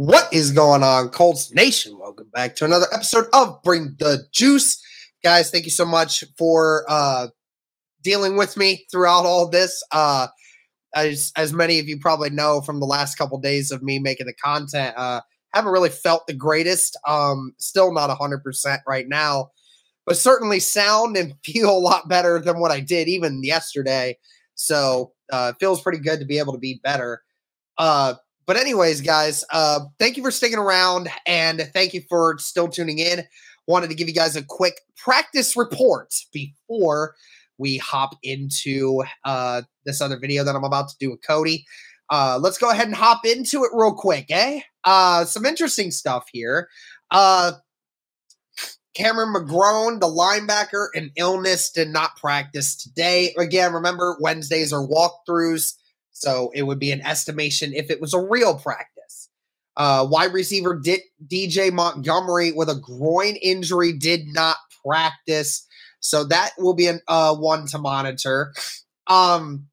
What is going on, Colts Nation? Welcome back to another episode of Bring the Juice. Guys, thank you so much for uh, dealing with me throughout all this. Uh, as, as many of you probably know from the last couple days of me making the content, uh, haven't really felt the greatest. Um, still not 100% right now, but certainly sound and feel a lot better than what I did even yesterday. So uh, feels pretty good to be able to be better. Uh, but anyways, guys, uh, thank you for sticking around and thank you for still tuning in. Wanted to give you guys a quick practice report before we hop into uh, this other video that I'm about to do with Cody. Uh, let's go ahead and hop into it real quick, eh? Uh, some interesting stuff here. Uh, Cameron McGrone, the linebacker, an illness, did not practice today. Again, remember, Wednesdays are walkthroughs. So it would be an estimation if it was a real practice. Uh, wide receiver did, DJ Montgomery with a groin injury did not practice. So that will be an uh, one to monitor. Um,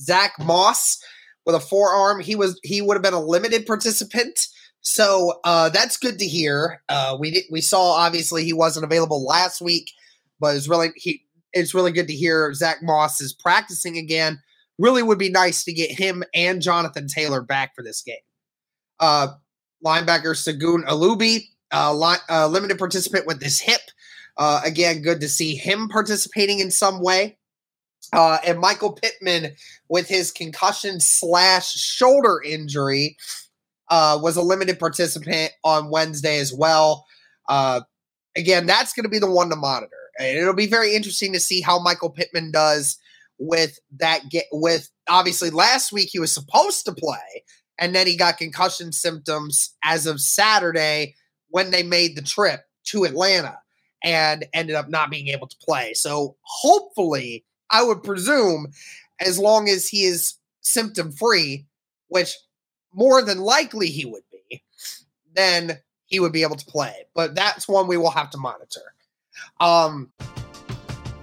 Zach Moss with a forearm, he was he would have been a limited participant. So uh, that's good to hear. Uh, we did, we saw obviously he wasn't available last week, but it's really he it's really good to hear Zach Moss is practicing again really would be nice to get him and Jonathan Taylor back for this game. Uh, linebacker Segun Olubi, uh, li- uh, limited participant with his hip. Uh, again, good to see him participating in some way. Uh, and Michael Pittman with his concussion slash shoulder injury uh, was a limited participant on Wednesday as well. Uh, again, that's going to be the one to monitor. And it'll be very interesting to see how Michael Pittman does with that get with obviously last week he was supposed to play and then he got concussion symptoms as of Saturday when they made the trip to Atlanta and ended up not being able to play. So hopefully, I would presume as long as he is symptom free, which more than likely he would be, then he would be able to play. But that's one we will have to monitor. Um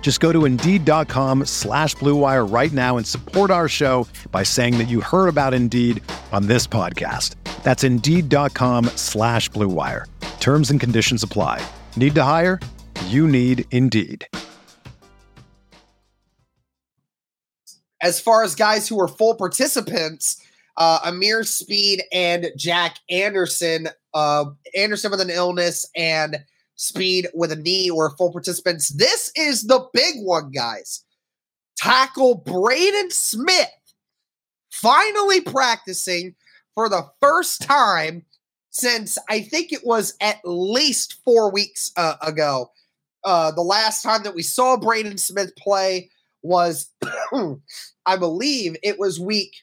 Just go to Indeed.com slash BlueWire right now and support our show by saying that you heard about Indeed on this podcast. That's Indeed.com slash BlueWire. Terms and conditions apply. Need to hire? You need Indeed. As far as guys who are full participants, uh, Ameer Speed and Jack Anderson. Uh, Anderson with an illness and Speed with a knee or full participants. This is the big one, guys. Tackle Braden Smith finally practicing for the first time since I think it was at least four weeks uh, ago. Uh, the last time that we saw Braden Smith play was, I believe, it was week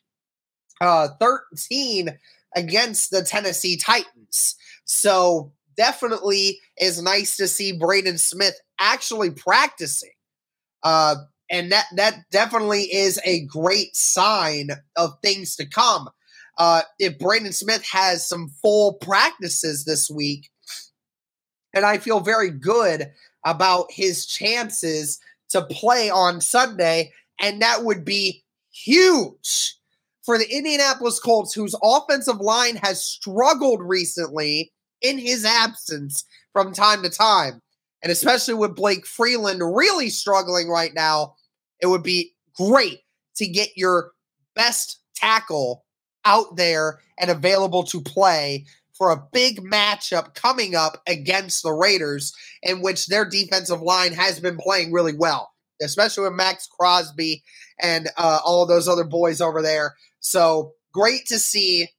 uh, 13 against the Tennessee Titans. So definitely is nice to see Braden Smith actually practicing. Uh, and that that definitely is a great sign of things to come. Uh, if Braden Smith has some full practices this week, and I feel very good about his chances to play on Sunday, and that would be huge for the Indianapolis Colts, whose offensive line has struggled recently in his absence from time to time. And especially with Blake Freeland really struggling right now, it would be great to get your best tackle out there and available to play for a big matchup coming up against the Raiders, in which their defensive line has been playing really well, especially with Maxx Crosby and uh, all those other boys over there. So great to see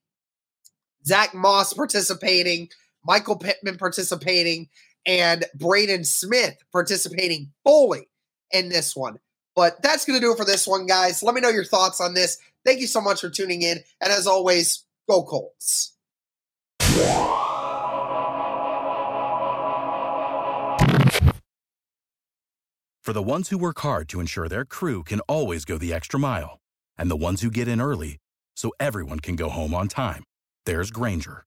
Zach Moss participating, Michael Pittman participating, and Braden Smith participating fully in this one. But that's going to do it for this one, guys. Let me know your thoughts on this. Thank you so much for tuning in. And as always, go Colts. For the ones who work hard to ensure their crew can always go the extra mile, and the ones who get in early so everyone can go home on time, there's Grainger,